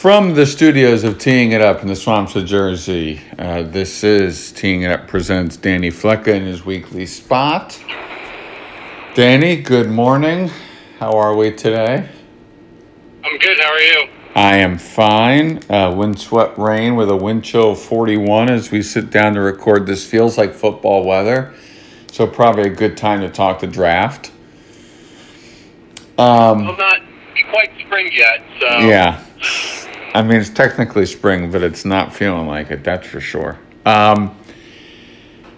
From the studios of Teeing It Up in the swamps of Jersey, uh, this is Teeing It Up presents Danny Flecka in his weekly spot. Danny, good morning. How are we today? I'm good. How are you? I am fine. Uh, windswept rain with a wind chill of 41 as we sit down to record. This feels like football weather, so probably a good time to talk the draft. Um, well, not quite spring yet, so. Yeah. I mean, it's technically spring, but it's not feeling like it, that's for sure. Um,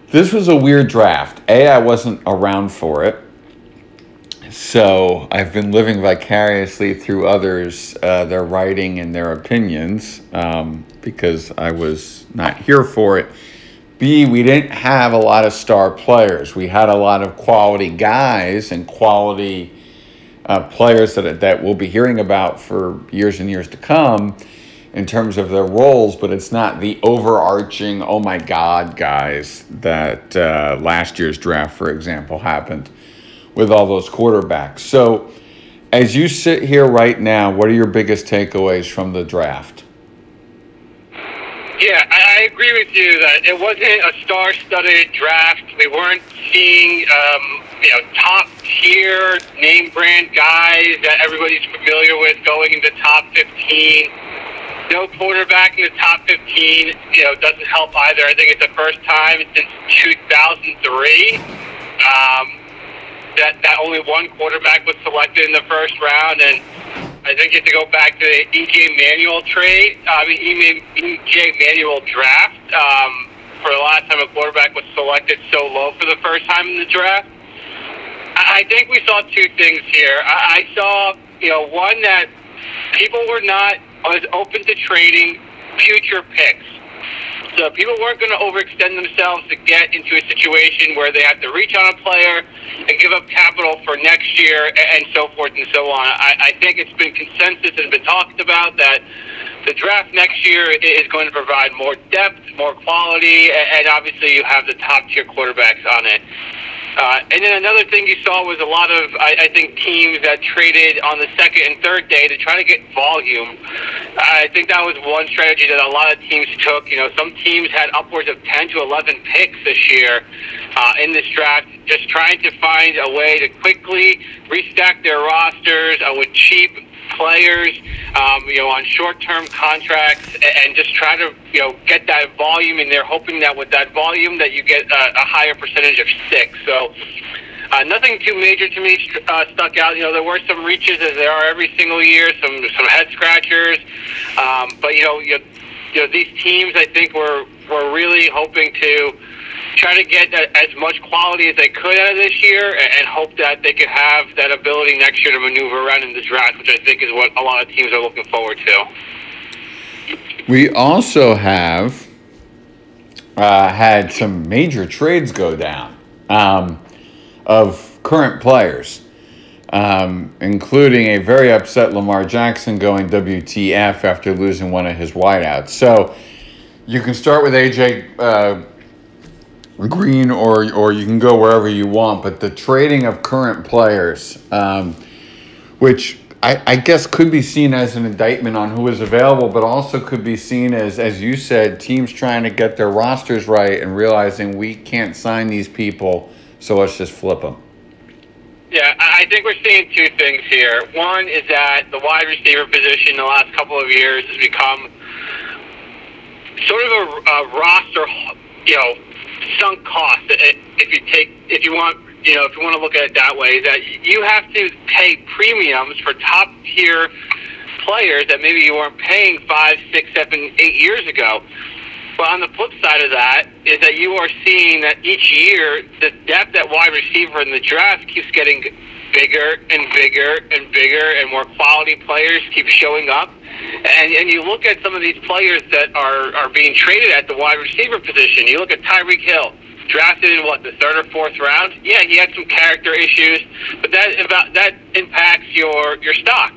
this was a weird draft. A, I wasn't around for it. So I've been living vicariously through others, uh, their writing and their opinions, um, because I was not here for it. B, we didn't have a lot of star players. We had a lot of quality guys and quality uh, players that, that we'll be hearing about for years and years to come in terms of their roles, but it's not the overarching, oh my God, guys, that uh, last year's draft, for example, happened with all those quarterbacks. So, as you sit here right now, what are your biggest takeaways from the draft? Yeah, I agree with you that it wasn't a star-studded draft. We weren't seeing, um, you know, top-tier name brand guys that everybody's familiar with going into top 15. No quarterback in the top 15, you know, doesn't help either. I think it's the first time since 2003. Um, that, that only one quarterback was selected in the first round, and I think you have to go back to the EJ Manuel trade, I mean EJ Manuel draft um, for the last time a quarterback was selected so low for the first time in the draft. I think we saw two things here. I saw, you know, one that people were not as open to trading future picks. So people weren't going to overextend themselves to get into a situation where they have to reach on a player and give up capital for next year and so forth and so on. I, I think it's been consensus and been talked about that the draft next year is going to provide more depth, more quality, and obviously you have the top tier quarterbacks on it. Uh, and then another thing you saw was a lot of, I, I think, teams that traded on the second and third day to try to get volume. I think that was one strategy that a lot of teams took. You know, some teams had upwards of 10 to 11 picks this year uh, in this draft, just trying to find a way to quickly restack their rosters uh, with cheap players, um, you know, on short-term contracts, and just try to, you know, get that volume in there, hoping that with that volume that you get a, a higher percentage of sticks. So. Uh, nothing too major to me uh, stuck out. You know, there were some reaches as there are every single year, some some head scratchers. Um, but you know, you, you know, these teams I think were were really hoping to try to get as much quality as they could out of this year and hope that they could have that ability next year to maneuver around in the draft, which I think is what a lot of teams are looking forward to. We also have uh, had some major trades go down um, of current players, um, including a very upset Lamar Jackson going WTF after losing one of his wideouts. So you can start with AJ. Uh, Green, or or you can go wherever you want. But the trading of current players, um, which I, I, guess could be seen as an indictment on who is available, but also could be seen as, as you said, teams trying to get their rosters right and realizing we can't sign these people, so let's just flip them. Yeah, I think we're seeing two things here. One is that the wide receiver position in the last couple of years has become sort of a, a roster, you know, sunk cost. If you take, if you want, you know, if you want to look at it that way, that you have to pay premiums for top tier players that maybe you weren't paying five, six, seven, eight years ago. But on the flip side of that is that you are seeing that each year the depth at wide receiver in the draft keeps getting bigger and bigger and bigger, and more quality players keep showing up. And and you look at some of these players that are are being traded at the wide receiver position. You look at Tyreek Hill, drafted in what the third or fourth round. Yeah, he had some character issues, but that about that impacts your your stock.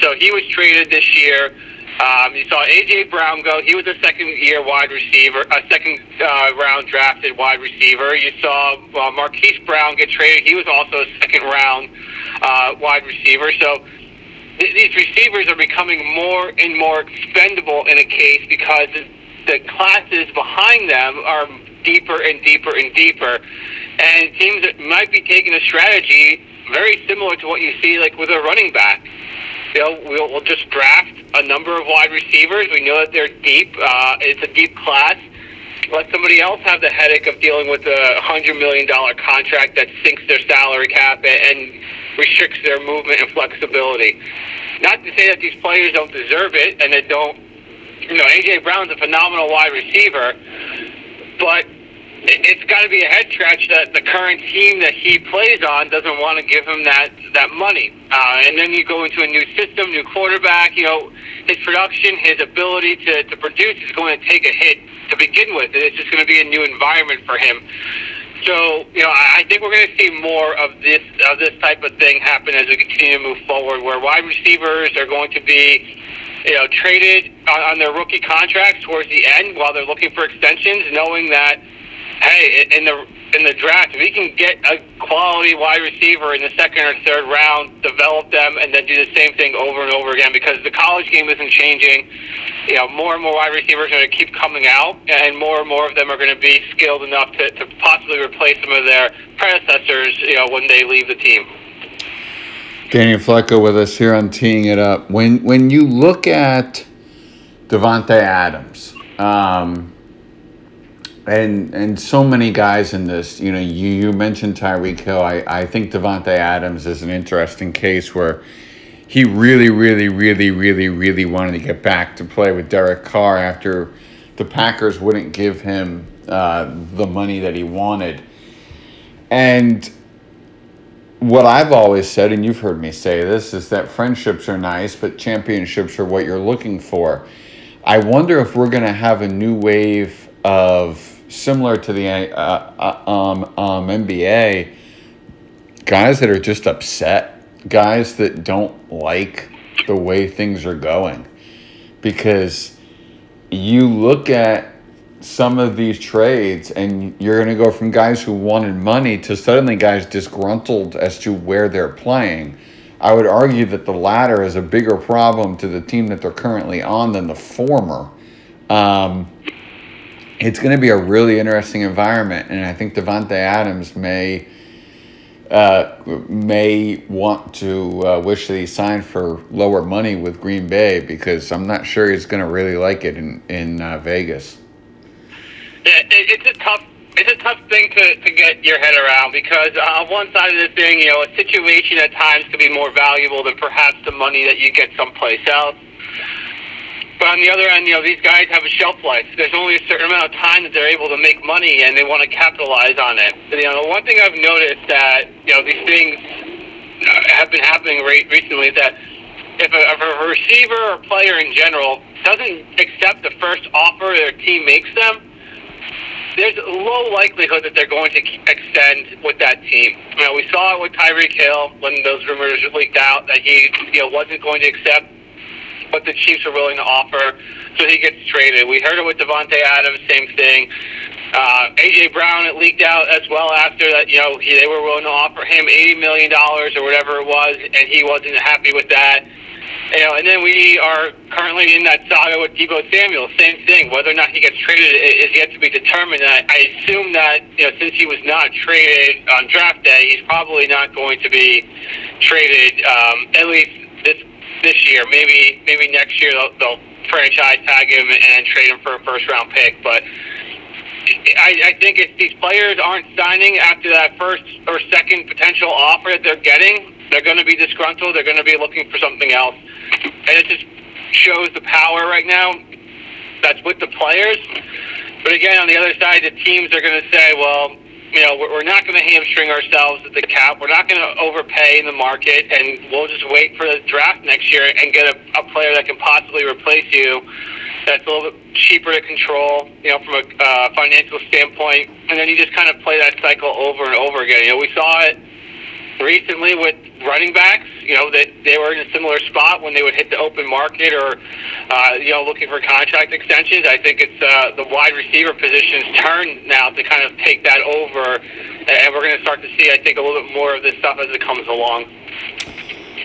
So he was traded this year. Um, you saw AJ Brown go. He was a second-year wide receiver, a second-round uh, drafted wide receiver. You saw uh, Marquise Brown get traded. He was also a second-round uh, wide receiver. So th- these receivers are becoming more and more expendable in a case because the classes behind them are deeper and deeper and deeper. And teams might be taking a strategy very similar to what you see like with a running back. Know, we'll, we'll just draft a number of wide receivers. We know that they're deep. Uh, it's a deep class. Let somebody else have the headache of dealing with a hundred million dollar contract that sinks their salary cap and restricts their movement and flexibility. Not to say that these players don't deserve it and they don't. You know, AJ Brown's a phenomenal wide receiver, but it's got to be a head scratch that the current team that he plays on doesn't want to give him that that money. Uh, and then you go into a new system, new quarterback. You know, his production, his ability to, to produce is going to take a hit to begin with. It's just going to be a new environment for him. So, you know, I think we're going to see more of this of this type of thing happen as we continue to move forward, where wide receivers are going to be, you know, traded on, on their rookie contracts towards the end while they're looking for extensions, knowing that hey, in the in the draft, we can get a quality wide receiver in the second or third round, develop them, and then do the same thing over and over again, because the college game isn't changing. You know, more and more wide receivers are going to keep coming out, and more and more of them are going to be skilled enough to, to possibly replace some of their predecessors. You know, when they leave the team. Daniel Flecko with us here on teeing it up. When when you look at Davante Adams. Um, and and so many guys in this. You know, you, you mentioned Tyreek Hill. I, I think Davante Adams is an interesting case where he really, really, really, really, really wanted to get back to play with Derek Carr after the Packers wouldn't give him uh, the money that he wanted. And what I've always said, and you've heard me say this, is that friendships are nice, but championships are what you're looking for. I wonder if we're going to have a new wave of similar to the uh, uh, um, um, NBA, guys that are just upset, guys that don't like the way things are going. Because you look at some of these trades and you're going to go from guys who wanted money to suddenly guys disgruntled as to where they're playing. I would argue that the latter is a bigger problem to the team that they're currently on than the former. Um, it's going to be a really interesting environment, and I think Davante Adams may uh, may want to uh, wish that he signed for lower money with Green Bay because I'm not sure he's going to really like it in in uh, Vegas. Yeah, it, it's a tough it's a tough thing to, to get your head around because uh, on one side of the thing, you know, a situation at times can be more valuable than perhaps the money that you get someplace else. But on the other end, you know, these guys have a shelf life. There's only a certain amount of time that they're able to make money, and they want to capitalize on it. You know, one thing I've noticed that you know these things uh, have been happening re- recently is that if a, if a receiver or player in general doesn't accept the first offer their team makes them, there's a low likelihood that they're going to extend with that team. You know, we saw it with Tyreek Hill when those rumors leaked out that he you know wasn't going to accept what the Chiefs are willing to offer, so he gets traded. We heard it with Davante Adams, same thing. Uh, AJ Brown, it leaked out as well after that. You know, he, they were willing to offer him eighty million dollars or whatever it was, and he wasn't happy with that. You know, and then we are currently in that saga with Deebo Samuel. Same thing. Whether or not he gets traded is yet to be determined. I, I assume that you know, since he was not traded on draft day, he's probably not going to be traded um, at least this this year. Maybe maybe next year they'll, they'll franchise tag him and trade him for a first round pick. But I, I think if these players aren't signing after that first or second potential offer that they're getting, they're going to be disgruntled. They're going to be looking for something else, and it just shows the power right now that's with the players. But again, on the other side, the teams are going to say, well, you know, we're not going to hamstring ourselves at the cap. We're not going to overpay in the market, and we'll just wait for the draft next year and get a, a player that can possibly replace you. That's a little bit cheaper to control, you know, from a uh, financial standpoint. And then you just kind of play that cycle over and over again. You know, we saw it recently with running backs, you know, that they were in a similar spot when they would hit the open market or, uh, you know, looking for contract extensions. I think it's uh, the wide receiver position's turn now to kind of take that over, and we're going to start to see, I think, a little bit more of this stuff as it comes along.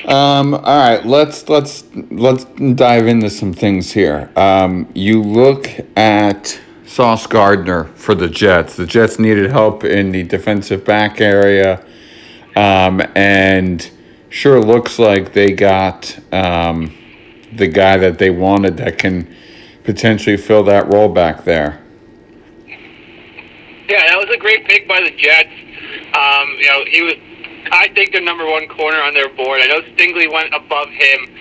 Um, all right, let's let's let's dive into some things here. Um, you look at Sauce Gardner for the Jets. The Jets needed help in the defensive back area, um, and sure looks like they got um, the guy that they wanted that can potentially fill that role back there. Yeah, that was a great pick by the Jets. Um, you know, he was, I think, the number one corner on their board. I know Stingley went above him,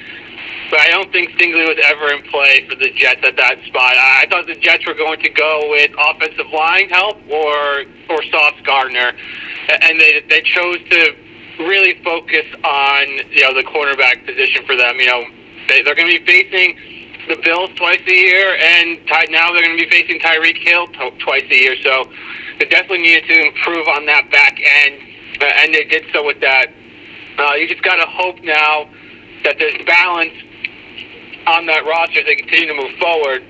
but I don't think Stingley was ever in play for the Jets at that spot. I thought the Jets were going to go with offensive line help or or Sauce Gardner, and they they chose to really focus on you know the cornerback position for them. You know, they, they're going to be facing the Bills twice a year, and ty- now they're going to be facing Tyreek Hill t- twice a year. So they definitely needed to improve on that back end, uh, and they did so with that. Uh, you just got to hope now that there's balance on that roster they continue to move forward.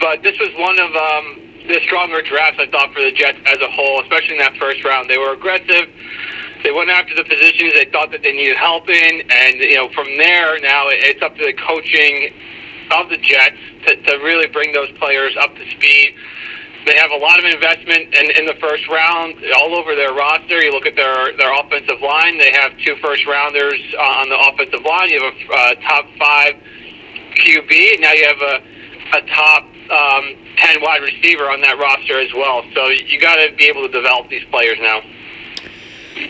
But this was one of um, the stronger drafts I thought for the Jets as a whole, especially in that first round. They were aggressive. They went after the positions they thought that they needed help in, and you know from there now it's up to the coaching of the Jets to, to really bring those players up to speed. They have a lot of investment in, in the first round all over their roster. You look at their, their offensive line, they have two first rounders on the offensive line. You have a uh, top five QB, and now you have a, a top um, 10 wide receiver on that roster as well. So you got to be able to develop these players now.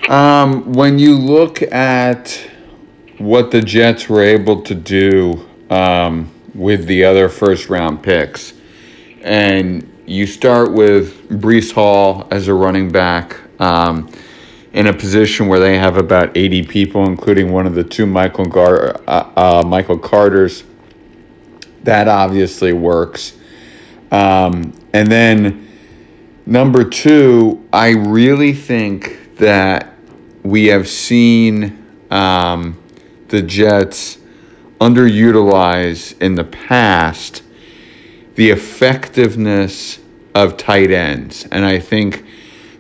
Um, when you look at what the Jets were able to do um, with the other first round picks. And you start with Breece Hall as a running back um, in a position where they have about 80 people, including one of the two Michael, Gar- uh, uh, Michael Carters. That obviously works. Um, and then number two, I really think that we have seen um, the Jets underutilize in the past the effectiveness of tight ends. And I think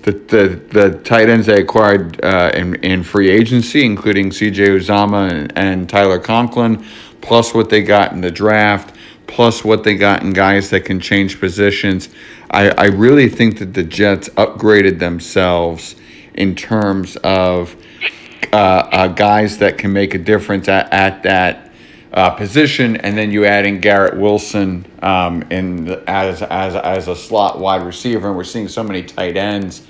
that the, the tight ends they acquired uh, in, in free agency, including CJ Uzomah and, and Tyler Conklin, plus what they got in the draft, plus what they got in guys that can change positions. I, I really think that the Jets upgraded themselves in terms of uh, uh, guys that can make a difference at, at that uh, position, and then you add in Garrett Wilson um, in the, as as as a slot wide receiver, and we're seeing so many tight ends.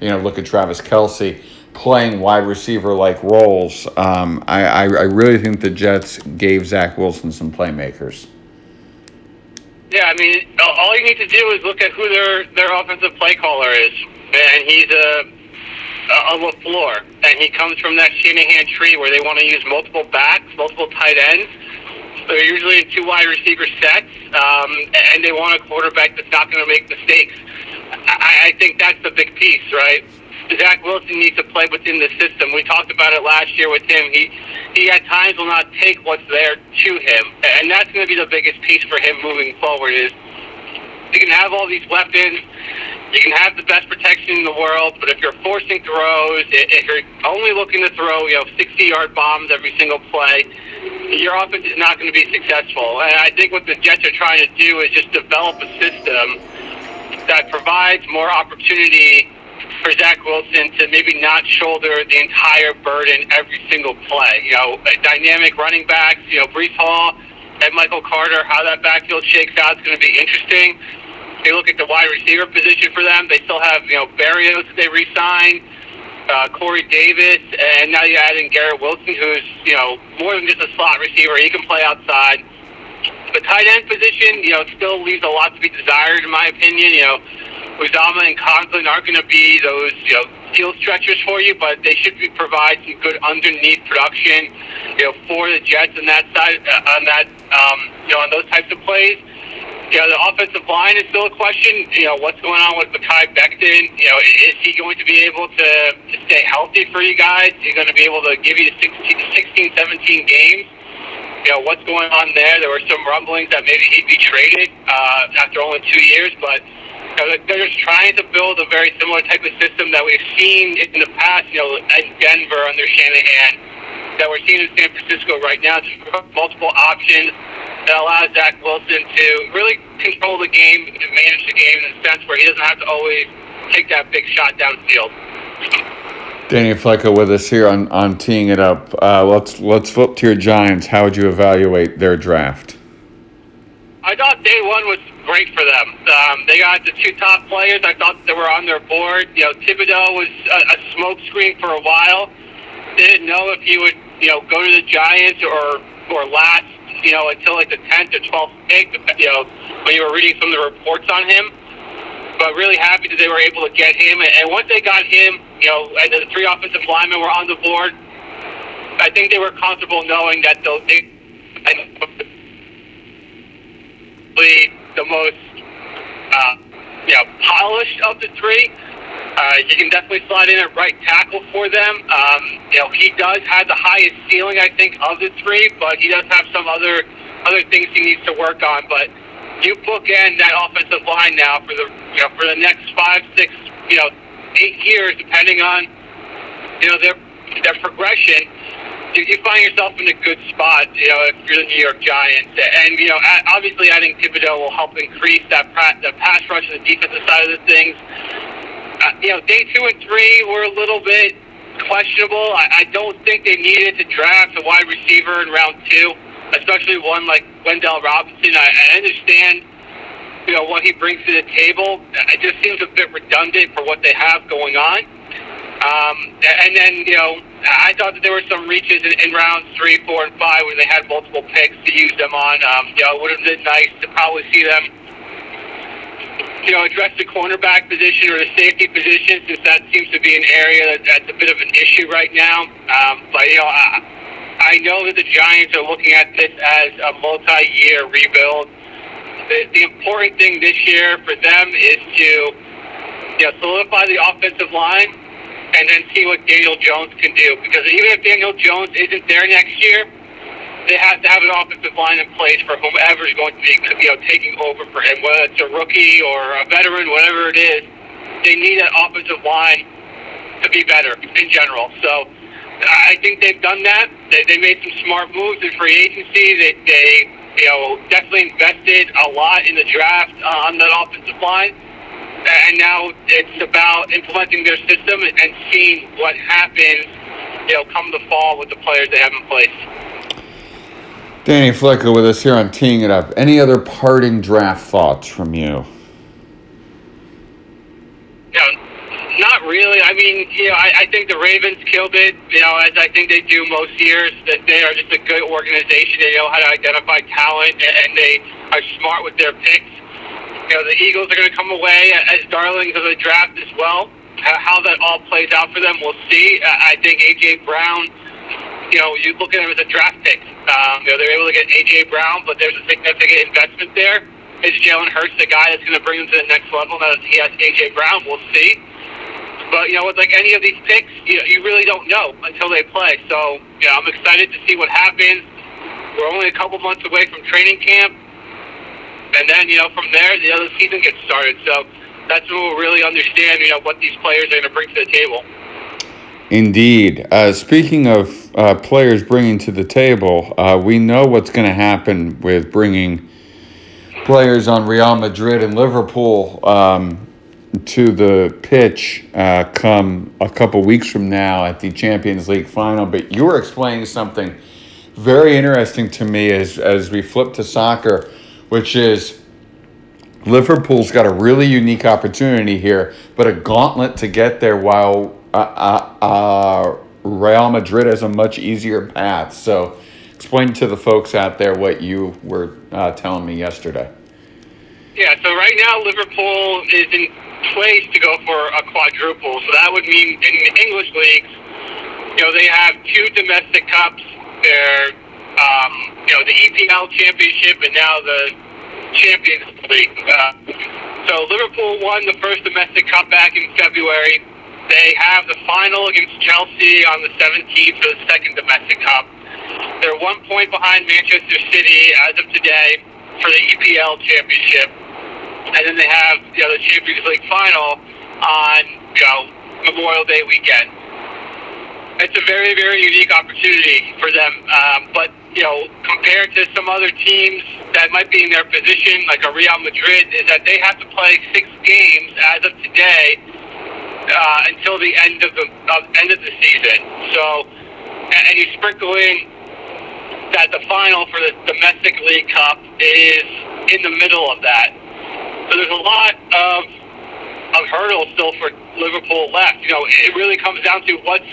You know, look at Travis Kelce playing wide receiver like roles. Um, I, I I really think the Jets gave Zach Wilson some playmakers. Yeah, I mean, all you need to do is look at who their their offensive play caller is, and he's a a LaFleur, and he comes from that Shanahan tree where they want to use multiple backs, multiple tight ends, they're usually in two wide receiver sets, um, and they want a quarterback that's not going to make mistakes. I, I think that's the big piece, right? Zach Wilson needs to play within the system. We talked about it last year with him. He he at times will not take what's there to him, and that's going to be the biggest piece for him moving forward. Is you can have all these weapons, you can have the best protection in the world, but if you're forcing throws, if you're only looking to throw, you know, 60-yard bombs every single play, your offense is not going to be successful. And I think what the Jets are trying to do is just develop a system that provides more opportunity for Zach Wilson to maybe not shoulder the entire burden every single play. You know, dynamic running backs, you know, Breece Hall and Michael Carter, how that backfield shakes out is going to be interesting. They look at the wide receiver position for them. They still have, you know, Berrios they re-signed, uh, Corey Davis, and now you add in Garrett Wilson, who's, you know, more than just a slot receiver. He can play outside. The tight end position, you know, still leaves a lot to be desired, in my opinion. You know, Uzomah and Conklin aren't going to be those, you know, field stretchers for you, but they should be, provide some good underneath production, you know, for the Jets on that side, uh, on that, um, you know, on those types of plays. You know, the offensive line is still a question. You know, what's going on with Mekhi Becton? You know, is he going to be able to, to stay healthy for you guys? Is he going to be able to give you 16, 16 17 games? You know, what's going on there? There were some rumblings that maybe he'd be traded uh, after only two years, but you know, they're just trying to build a very similar type of system that we've seen in the past, you know, in Denver under Shanahan that we're seeing in San Francisco right now. Just multiple options that allows Zach Wilson to really control the game and manage the game in a sense where he doesn't have to always take that big shot downfield. Danny Flecko with us here on, on teeing it up. Uh, let's let's flip to your Giants. How would you evaluate their draft? I thought day one was great for them. Um, they got the two top players. I thought they were on their board. You know, Thibodeaux was a, a smokescreen for a while. They didn't know if he would, you know, go to the Giants or or last, you know, until like the tenth or twelfth pick. You know, when you were reading some of the reports on him but really happy that they were able to get him. And once they got him, you know, and the three offensive linemen were on the board, I think they were comfortable knowing that they'll be the most, uh, you know, polished of the three. Uh, you can definitely slide in at right tackle for them. Um, you know, he does have the highest ceiling, I think, of the three, but he does have some other other things he needs to work on. But you bookend that offensive line now for the you know for the next five, six, you know, eight years, depending on you know their their progression. You, you find yourself in a good spot, you know, if you're the New York Giants, and you know, obviously, I think Thibodeaux will help increase that the pass rush and the defensive side of the things. Uh, you know, day two and three were a little bit questionable. I, I don't think they needed to draft a wide receiver in round two especially one like Wan'Dale Robinson. I, I understand, you know, what he brings to the table. It just seems a bit redundant for what they have going on. Um, and then, you know, I thought that there were some reaches in, in rounds three, four, and five where they had multiple picks to use them on. Um, you know, it would have been nice to probably see them, you know, address the cornerback position or the safety position, since that seems to be an area that, that's a bit of an issue right now. Um, but you know, I, I know that the Giants are looking at this as a multi-year rebuild. The, the important thing this year for them is to you know, solidify the offensive line and then see what Daniel Jones can do. Because even if Daniel Jones isn't there next year, they have to have an offensive line in place for whomever is going to be you know taking over for him, whether it's a rookie or a veteran, whatever it is. They need that offensive line to be better in general. So I think they've done that. They, they made some smart moves in free agency. They, they you know, definitely invested a lot in the draft uh, on that offensive line. And now it's about implementing their system and seeing what happens, you know, come the fall with the players they have in place. Danny Flicker with us here on Teeing It Up. Any other parting draft thoughts from you? Yeah, not really. I mean, you know, I, I think the Ravens killed it. You know, as I think they do most years. That they are just a good organization. They know how to identify talent, and they are smart with their picks. You know, the Eagles are going to come away as darlings of the draft as well. How that all plays out for them, we'll see. I think AJ Brown. You know, you look at him as a draft pick. Um, you know, they're able to get AJ Brown, but there's a significant investment there. Is Jalen Hurts the guy that's going to bring them to the next level? Now that he has AJ Brown, we'll see. But you know, with like any of these picks, you you really don't know until they play. So know, I'm excited to see what happens. We're only a couple months away from training camp, and then you know from there the other season gets started. So that's when we'll really understand you know what these players are going to bring to the table. Indeed. Uh, speaking of uh, players bringing to the table, uh, we know what's going to happen with bringing players on Real Madrid and Liverpool. Um, to the pitch uh, come a couple weeks from now at the Champions League final. But you were explaining something very interesting to me as, as we flip to soccer, which is Liverpool's got a really unique opportunity here, but a gauntlet to get there while uh, uh, uh Real Madrid has a much easier path. So, explain to the folks out there what you were uh, telling me yesterday. Yeah, so right now Liverpool is in place to go for a quadruple. So that would mean in the English leagues, you know, they have two domestic cups. They're, um, you know, the EPL championship and now the Champions League. Uh, so Liverpool won the first domestic cup back in February. They have the final against Chelsea on the 17th for the second domestic cup. They're one point behind Manchester City as of today for the EPL championship and then they have you know the Champions League final on you know Memorial Day weekend. it's a very, very unique opportunity for them. Um, but you know, compared to some other teams that might be in their position, like a Real Madrid, is that they have to play six games as of today uh, until the end of the end of the season. So, and, and you sprinkle in that the final for the domestic league cup is in the middle of that. So there's a lot of of hurdles still for Liverpool left. You know, it really comes down to what's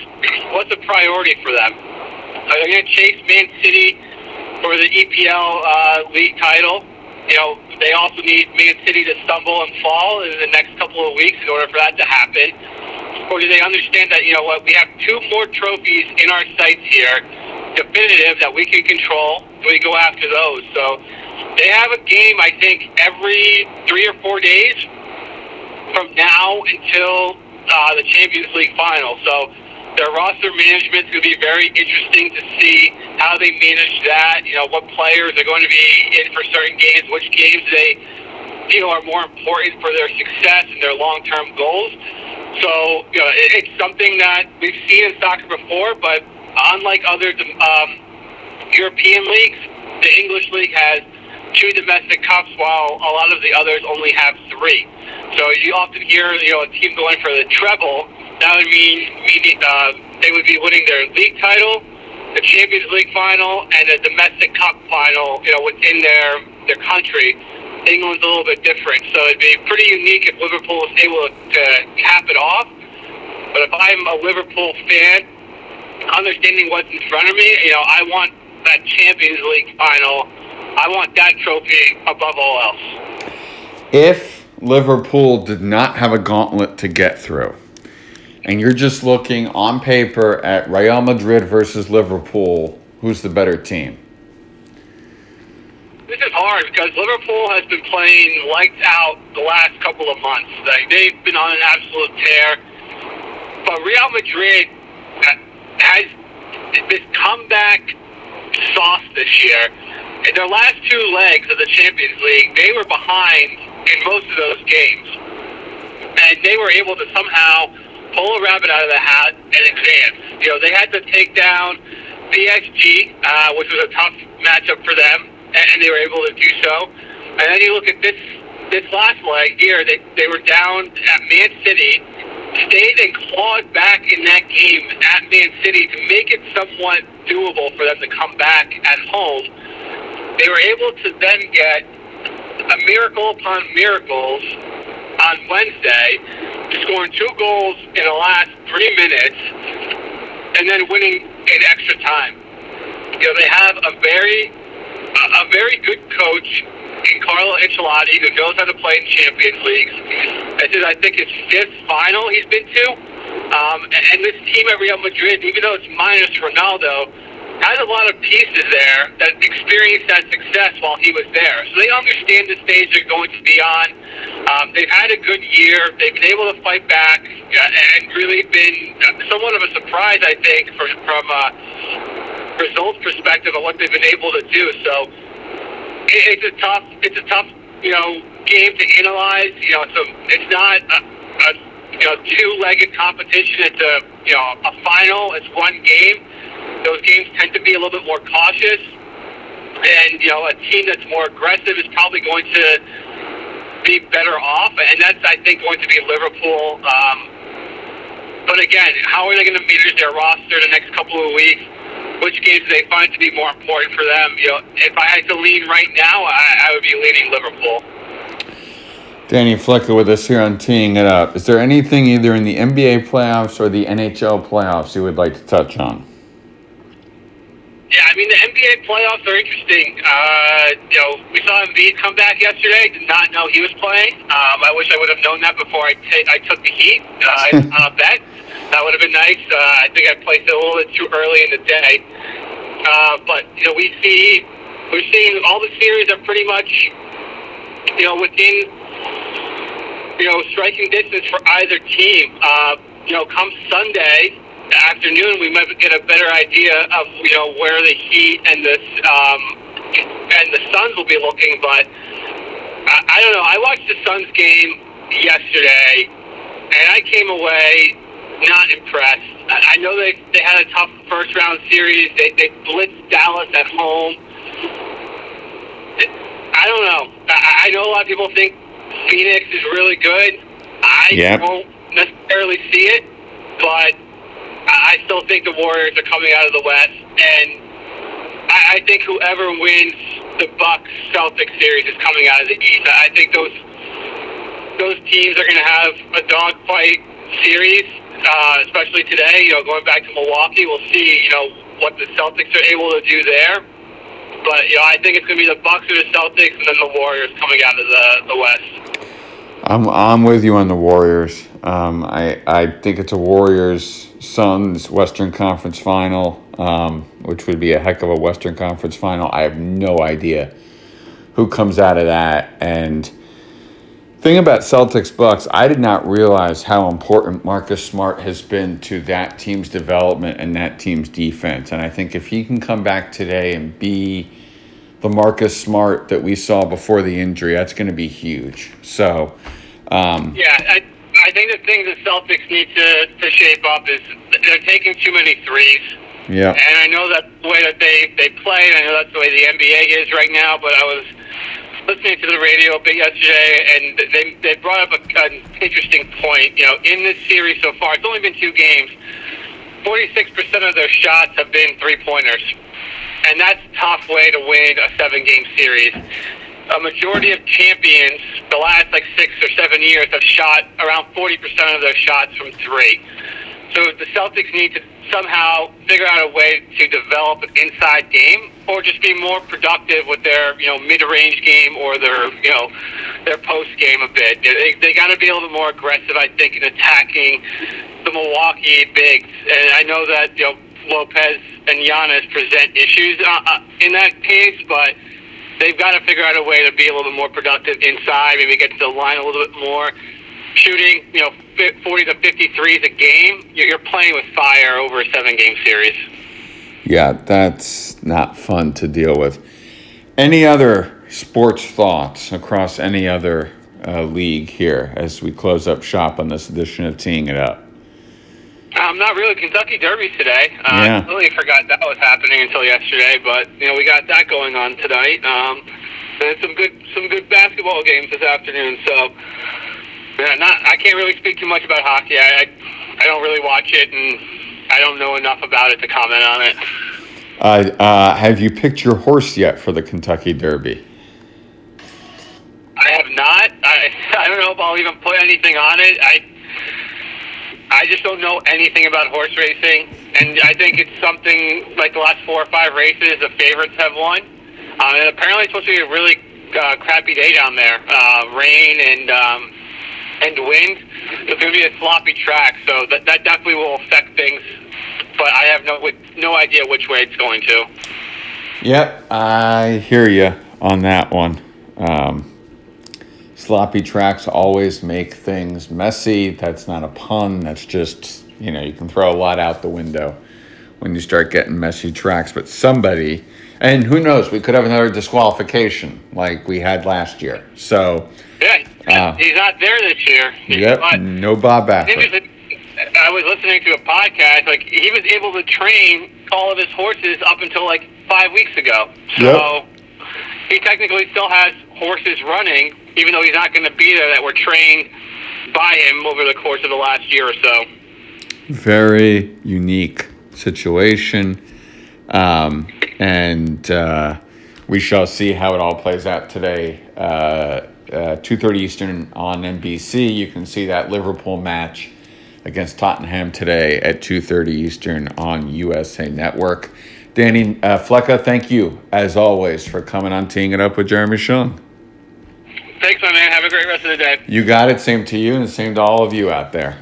what's a priority for them. Are they going to chase Man City for the EPL uh, league title? You know, they also need Man City to stumble and fall in the next couple of weeks in order for that to happen. Or do they understand that, you know what, we have two more trophies in our sights here, definitive, that we can control, we go after those. So they have a game, I think, every three or four days from now until uh, the Champions League final. So their roster management is going to be very interesting to see how they manage that. You know, what players are going to be in for certain games, which games they feel are more important for their success and their long-term goals. So, you know, it, it's something that we've seen in soccer before, but unlike other um, European leagues, the English league has two domestic cups, while a lot of the others only have three. So you often hear, you know, a team going for the treble that would mean, mean uh, they would be winning their league title, the Champions League final, and a domestic cup final. You know, within their their country. England's a little bit different, so it'd be pretty unique if Liverpool is able to cap it off. But if I'm a Liverpool fan, understanding what's in front of me, you know, I want that Champions League final. I want that trophy above all else. If Liverpool did not have a gauntlet to get through, and you're just looking on paper at Real Madrid versus Liverpool, who's the better team? This is hard because Liverpool has been playing lights out the last couple of months. Like they've been on an absolute tear. But Real Madrid this comeback sauce this year. In their last two legs of the Champions League, they were behind in most of those games. And they were able to somehow pull a rabbit out of the hat and advance. You know, they had to take down PSG, uh, which was a tough matchup for them, and they were able to do so. And then you look at this this last leg here, they, they were down at Man City, stayed and clawed back in that game at Man City to make it somewhat doable for them to come back at home. They were able to then get a miracle upon miracles on Wednesday, scoring two goals in the last three minutes, and then winning in extra time. You know, they have a very, a very good coach in Carlo Ancelotti who knows how to play in Champions Leagues. This is, I think, his fifth final he's been to. Um, and this team at Real Madrid, even though it's minus Ronaldo, has a lot of pieces there that experienced that success while he was there. So they understand the stage they're going to be on. Um, they've had a good year. They've been able to fight back and really been somewhat of a surprise, I think, from, from a results perspective of what they've been able to do. So it's a tough, it's a tough, you know, game to analyze. You know, so it's not a, a you know two-legged competition. It's a you know a final. It's one game those games tend to be a little bit more cautious. And, you know, a team that's more aggressive is probably going to be better off. And that's, I think, going to be Liverpool. Um, but again, how are they going to manage their roster the next couple of weeks? Which games do they find to be more important for them? You know, if I had to lean right now, I, I would be leaning Liverpool. Danny Flecker with us here on Teeing It Up. Is there anything either in the NBA playoffs or the NHL playoffs you would like to touch on? Yeah, I mean the NBA playoffs are interesting. Uh, you know, we saw Embiid come back yesterday. Did not know he was playing. Um, I wish I would have known that before I, t- I took the Heat uh, on a bet. That would have been nice. Uh, I think I placed it a little bit too early in the day. Uh, but you know, we see we're seeing all the series are pretty much you know within you know striking distance for either team. Uh, you know, come Sunday afternoon, we might get a better idea of you know where the Heat and the um, and the Suns will be looking. But I, I don't know. I watched the Suns game yesterday, and I came away not impressed. I know they they had a tough first round series. They they blitzed Dallas at home. I don't know. I, I know a lot of people think Phoenix is really good. I Yep. don't necessarily see it, but I I still think the Warriors are coming out of the West, and I, I think whoever wins the Bucks Celtics series is coming out of the East. I think those those teams are going to have a dogfight series, uh, especially today. You know, going back to Milwaukee, we'll see. You know what the Celtics are able to do there. But you know, I think it's going to be the Bucks or the Celtics, and then the Warriors coming out of the the West. I'm I'm with you on the Warriors. Um, I I think it's a Warriors Suns Western Conference Final, um, which would be a heck of a Western Conference Final. I have no idea who comes out of that. And thing about Celtics Bucks, I did not realize how important Marcus Smart has been to that team's development and that team's defense. And I think if he can come back today and be the Marcus Smart that we saw before the injury, that's going to be huge. So. Um, Yeah, I, I think the thing the Celtics need to, to shape up is they're taking too many threes. Yeah. And I know that's the way that they, they play, and I know that's the way the NBA is right now, but I was listening to the radio a bit yesterday, and they, they brought up a, an interesting point. You know, in this series so far, it's only been two games, 46% of their shots have been three pointers. And that's a tough way to win a seven game series. A majority of champions, the last like six or seven years, have shot around 40% of their shots from three. So the Celtics need to somehow figure out a way to develop an inside game, or just be more productive with their you know mid-range game or their you know their post game a bit. They, they got to be a little more aggressive, I think, in attacking the Milwaukee bigs. And I know that you know Lopez and Giannis present issues uh, uh, in that case, but they've got to figure out a way to be a little bit more productive inside. Maybe get to the line a little bit more shooting, you know, 40 to 53 is a game, you're playing with fire over a seven game series. Yeah, that's not fun to deal with. Any other sports thoughts across any other uh, league here as we close up shop on this edition of Teeing It Up? Um, not really. Kentucky Derby today. Uh, Yeah. I completely forgot that was happening until yesterday, but you know we got that going on tonight. Um, and some good some good basketball games this afternoon. So yeah, not I can't really speak too much about hockey. I I, I don't really watch it, and I don't know enough about it to comment on it. Uh, uh, have you picked your horse yet for the Kentucky Derby? I have not. I I don't know if I'll even put anything on it. I I just don't know anything about horse racing, and I think it's something like the last four or five races the favorites have won. Um, and apparently, it's supposed to be a really uh, crappy day down there, uh, rain and um, and wind. It's going to be a sloppy track, so that that definitely will affect things. But I have no no idea which way it's going to. Yep, I hear you on that one. Um, sloppy tracks always make things messy. That's not a pun. That's just, you know, you can throw a lot out the window when you start getting messy tracks. But somebody, and who knows, we could have another disqualification like we had last year. So, Yeah, Ah. he's not there this year. yep, no Bob Baffert. I was listening to a podcast. Like he was able to train all of his horses up until like five weeks ago. So he technically still has horses running, even though he's not going to be there. That were trained by him over the course of the last year or so. very unique situation. Um, and uh, we shall see how it all plays out today. Uh, uh, 2.30 Eastern on NBC. You can see that Liverpool match against Tottenham today at 2.30 Eastern on USA Network. Danny uh, Flecka, thank you, as always, for coming on Teeing It Up with Jeremy Shung. Thanks, my man. Have a great rest of the day. You got it. Same to you and same to all of you out there.